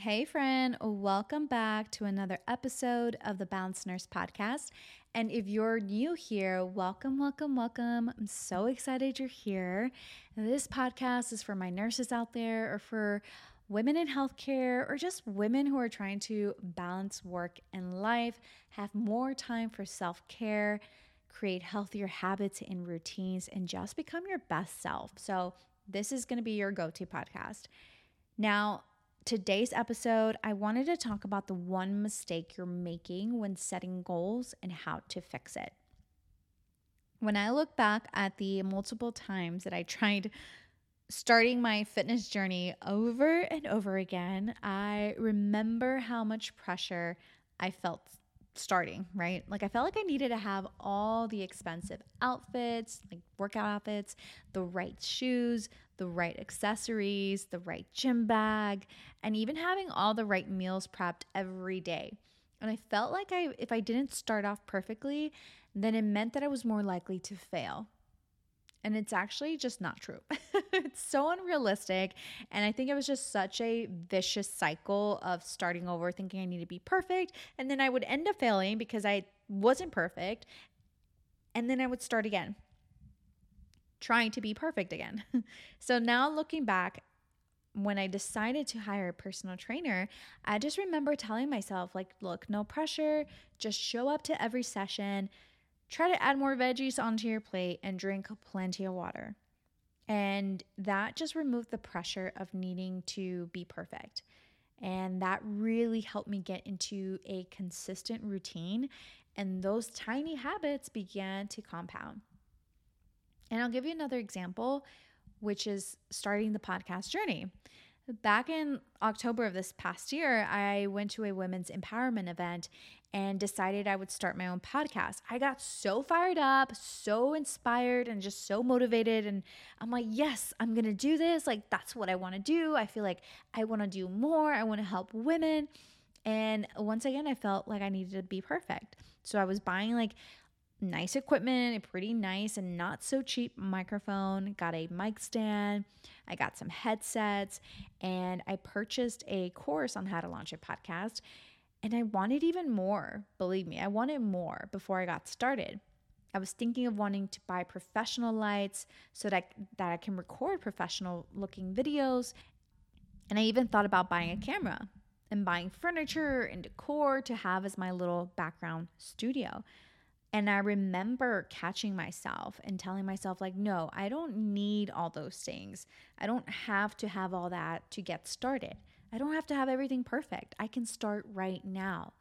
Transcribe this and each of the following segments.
Hey, friend, welcome back to another episode of the Balanced Nurse Podcast. And if you're new here, welcome, welcome, welcome. I'm so excited you're here. This podcast is for my nurses out there or for women in healthcare or just women who are trying to balance work and life, have more time for self care, create healthier habits and routines, and just become your best self. So, this is going to be your go to podcast. Now, today's episode, I wanted to talk about the one mistake you're making when setting goals and how to fix it. When I look back at the multiple times that I tried starting my fitness journey over and over again, I remember how much pressure I felt starting, right? Like I felt like I needed to have all the expensive outfits, like workout outfits, the right shoes, the right accessories, the right gym bag, and even having all the right meals prepped every day. And I felt like I if I didn't start off perfectly, then it meant that I was more likely to fail. And it's actually just not true. it's so unrealistic. And I think it was just such a vicious cycle of starting over, thinking I need to be perfect. And then I would end up failing because I wasn't perfect. And then I would start again trying to be perfect again. so now looking back, when I decided to hire a personal trainer, I just remember telling myself, like, look, no pressure, just show up to every session, try to add more veggies onto your plate, and drink plenty of water. And that just removed the pressure of needing to be perfect. And that really helped me get into a consistent routine. And those tiny habits began to compound. And I'll give you another example, which is starting the podcast journey. Back in October of this past year, I went to a women's empowerment event and decided I would start my own podcast. I got so fired up, so inspired, and just so motivated. And I'm like, yes, I'm gonna do this. Like, that's what I wanna do. I feel like I wanna do more. I wanna help women. And once again, I felt like I needed to be perfect. So I was buying like nice equipment, a pretty nice and not so cheap microphone, got a mic stand, I got some headsets, and I purchased a course on how to launch a podcast. And I wanted even more, believe me, I wanted more before I got started. I was thinking of wanting to buy professional lights so that, that I can record professional looking videos. And I even thought about buying a camera and buying furniture and decor to have as my little background studio. And I remember catching myself and telling myself, like, no, I don't need all those things. I don't have to have all that to get started. I don't have to have everything perfect. I can start right now.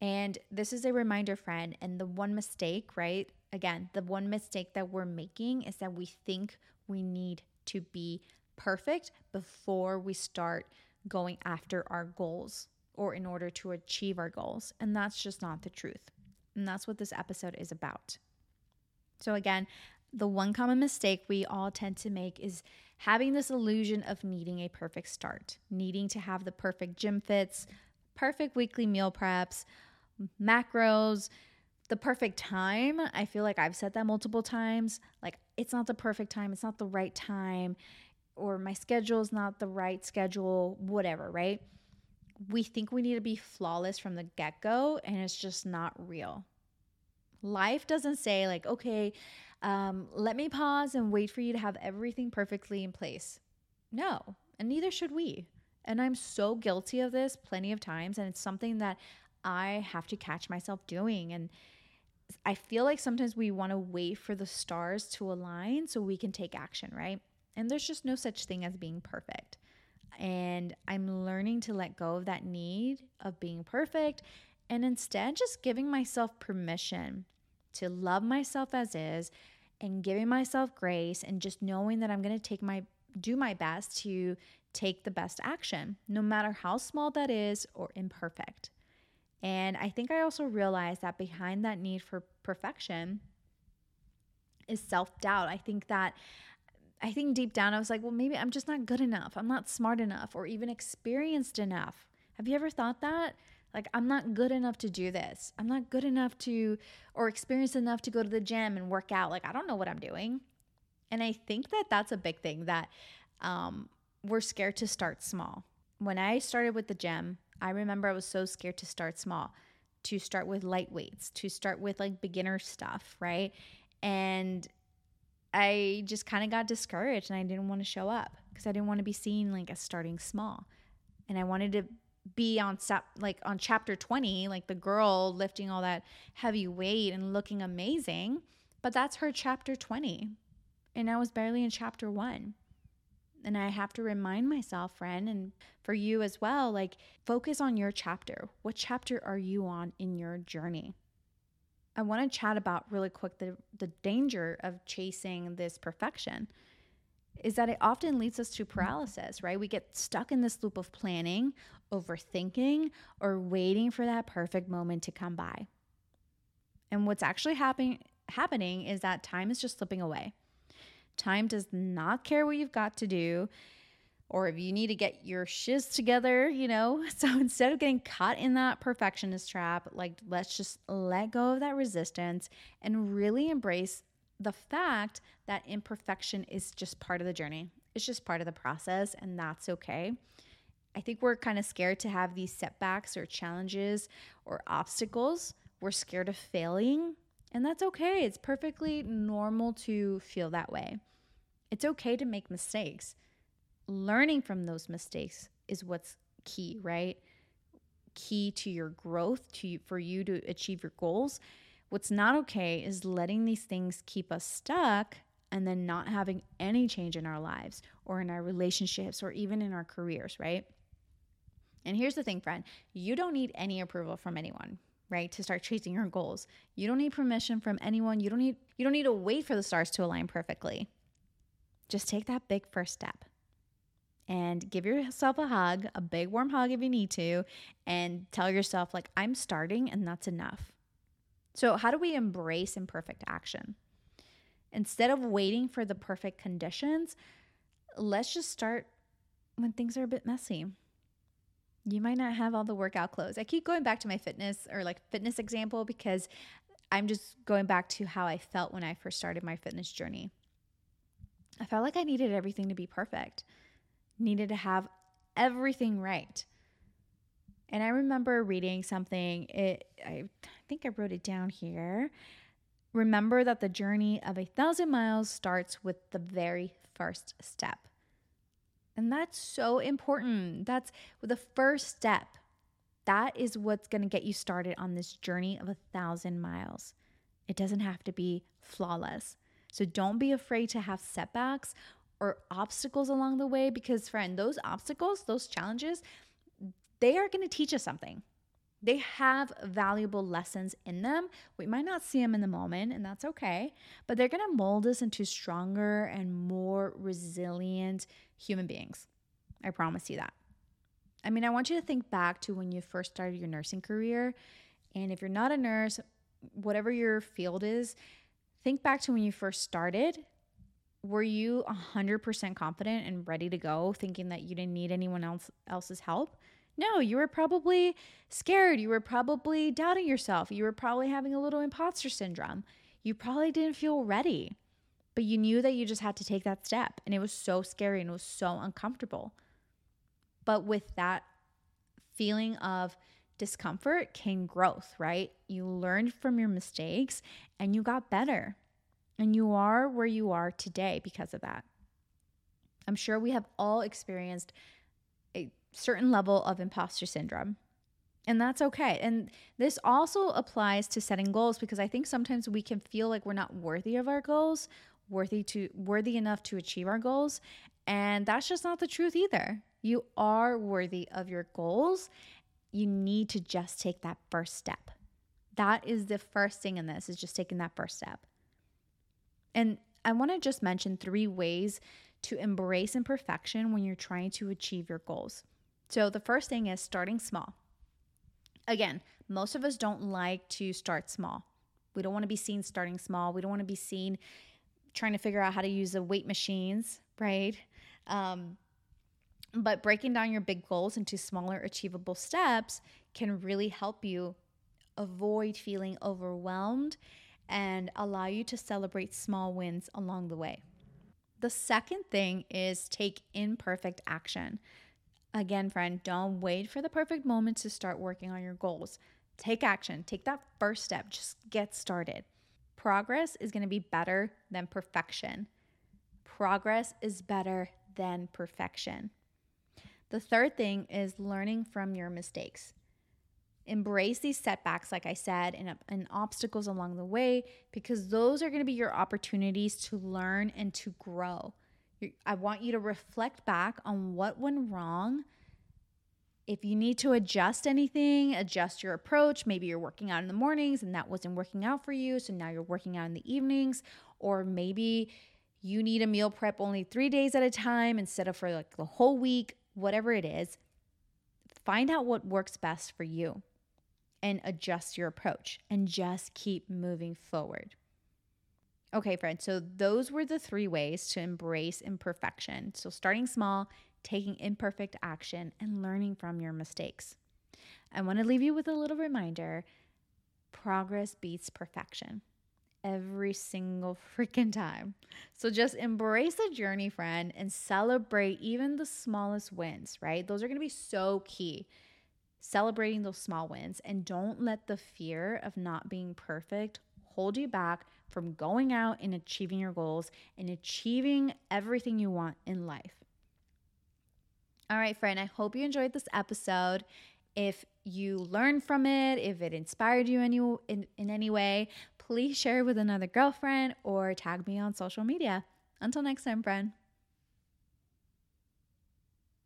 And this is a reminder, friend. And the one mistake, right? Again, the one mistake that we're making is that we think we need to be perfect before we start going after our goals or in order to achieve our goals. And that's just not the truth. And that's what this episode is about. So, again, the one common mistake we all tend to make is having this illusion of needing a perfect start, needing to have the perfect gym fits, perfect weekly meal preps, macros, the perfect time. I feel like I've said that multiple times. Like, it's not the perfect time, it's not the right time, or my schedule is not the right schedule, whatever, right? We think we need to be flawless from the get go, and it's just not real. Life doesn't say, like, okay, um, let me pause and wait for you to have everything perfectly in place. No, and neither should we. And I'm so guilty of this plenty of times. And it's something that I have to catch myself doing. And I feel like sometimes we want to wait for the stars to align so we can take action, right? And there's just no such thing as being perfect. And I'm learning to let go of that need of being perfect and instead just giving myself permission to love myself as is and giving myself grace and just knowing that I'm going to take my do my best to take the best action no matter how small that is or imperfect. And I think I also realized that behind that need for perfection is self-doubt. I think that I think deep down I was like, well, maybe I'm just not good enough. I'm not smart enough or even experienced enough. Have you ever thought that? Like, I'm not good enough to do this. I'm not good enough to, or experienced enough to go to the gym and work out. Like, I don't know what I'm doing. And I think that that's a big thing that um, we're scared to start small. when I started with the gym, I remember I was so scared to start small, to start with light weights, to start with like beginner stuff, right? And I just kind of got discouraged and I didn't want to show up because I didn't want to be seen like as starting small. And I wanted to be on step like on chapter 20, like the girl lifting all that heavy weight and looking amazing, but that's her chapter 20. And I was barely in chapter 1. And I have to remind myself, friend, and for you as well, like focus on your chapter. What chapter are you on in your journey? I want to chat about really quick the, the danger of chasing this perfection is that it often leads us to mm-hmm. paralysis, right? We get stuck in this loop of planning, overthinking, or waiting for that perfect moment to come by. And what's actually happening happening is that time is just slipping away. Time does not care what you've got to do or if you need to get your shiz together, you know. So instead of getting caught in that perfectionist trap, like let's just let go of that resistance and really embrace the fact that imperfection is just part of the journey. It's just part of the process, and that's okay. I think we're kind of scared to have these setbacks or challenges or obstacles. We're scared of failing, and that's okay. It's perfectly normal to feel that way. It's okay to make mistakes learning from those mistakes is what's key, right? Key to your growth, to for you to achieve your goals. What's not okay is letting these things keep us stuck and then not having any change in our lives or in our relationships or even in our careers, right? And here's the thing, friend you don't need any approval from anyone right to start chasing your goals you don't need permission from anyone you don't need you don't need to wait for the stars to align perfectly just take that big first step and give yourself a hug, a big warm hug if you need to, and tell yourself, like, I'm starting and that's enough. So, how do we embrace imperfect action? Instead of waiting for the perfect conditions, let's just start when things are a bit messy. You might not have all the workout clothes. I keep going back to my fitness or like fitness example because I'm just going back to how I felt when I first started my fitness journey. I felt like I needed everything to be perfect needed to have everything right. And I remember reading something, it, I think I wrote it down here. Remember that the journey of a thousand miles starts with the very first step. And that's so important. That's the first step. That is what's going to get you started on this journey of a thousand miles. It doesn't have to be flawless. So don't be afraid to have setbacks or obstacles along the way because friend those obstacles those challenges they are going to teach us something. They have valuable lessons in them. We might not see them in the moment and that's okay but they're going to mold us into stronger and more resilient human beings. I promise you that. I mean i want you to think back to when you first started your nursing career and if you're not a nurse whatever your field is think back to when you first started were you 100% confident and ready to go thinking that you didn't need anyone else else's help? No you were probably scared. You were probably doubting yourself. You were probably having a little imposter syndrome. You probably didn't feel ready but you knew that you just had to take that step and it was so scary and it was so uncomfortable. But with that feeling of discomfort came growth right? You learned from your mistakes and you got better and you are where you are today because of that. I'm sure we have all experienced a certain level of imposter syndrome. And that's okay. And this also applies to setting goals because I think sometimes we can feel like we're not worthy of our goals, worthy to worthy enough to achieve our goals, and that's just not the truth either. You are worthy of your goals. You need to just take that first step. That is the first thing in this is just taking that first step. And I want to just mention three ways to embrace imperfection when you're trying to achieve your goals. So, the first thing is starting small. Again, most of us don't like to start small. We don't want to be seen starting small. We don't want to be seen trying to figure out how to use the weight machines, right? Um, but breaking down your big goals into smaller, achievable steps can really help you avoid feeling overwhelmed and allow you to celebrate small wins along the way. The second thing is take imperfect action. Again, friend, don't wait for the perfect moment to start working on your goals. Take action, take that first step, just get started. Progress is to be better than perfection. Progress is better than perfection. The third thing is learning from your mistakes. Embrace these setbacks, like I said, and, and obstacles along the way, because those are going to be your opportunities to learn and to grow. I want you to reflect back on what went wrong. If you need to adjust anything, adjust your approach. Maybe you're working out in the mornings and that wasn't working out for you. So now you're working out in the evenings. Or maybe you need a meal prep only three days at a time instead of for like the whole week, whatever it is. Find out what works best for you and adjust your approach and just keep moving forward. Okay, friends, so those were the three ways to embrace imperfection. So, starting small, taking imperfect action, and learning from your mistakes. I want to leave you with a little reminder progress beats perfection every single freaking time. So, just embrace the journey, friend, and celebrate even the smallest wins, right? Those are going to be so key. Celebrating those small wins and don't let the fear of not being perfect hold you back from going out and achieving your goals and achieving everything you want in life. All right, friend, I hope you enjoyed this episode. If you learned from it, if it inspired you any, in, in any way, please share with another girlfriend or tag me on social media. Until next time, friend.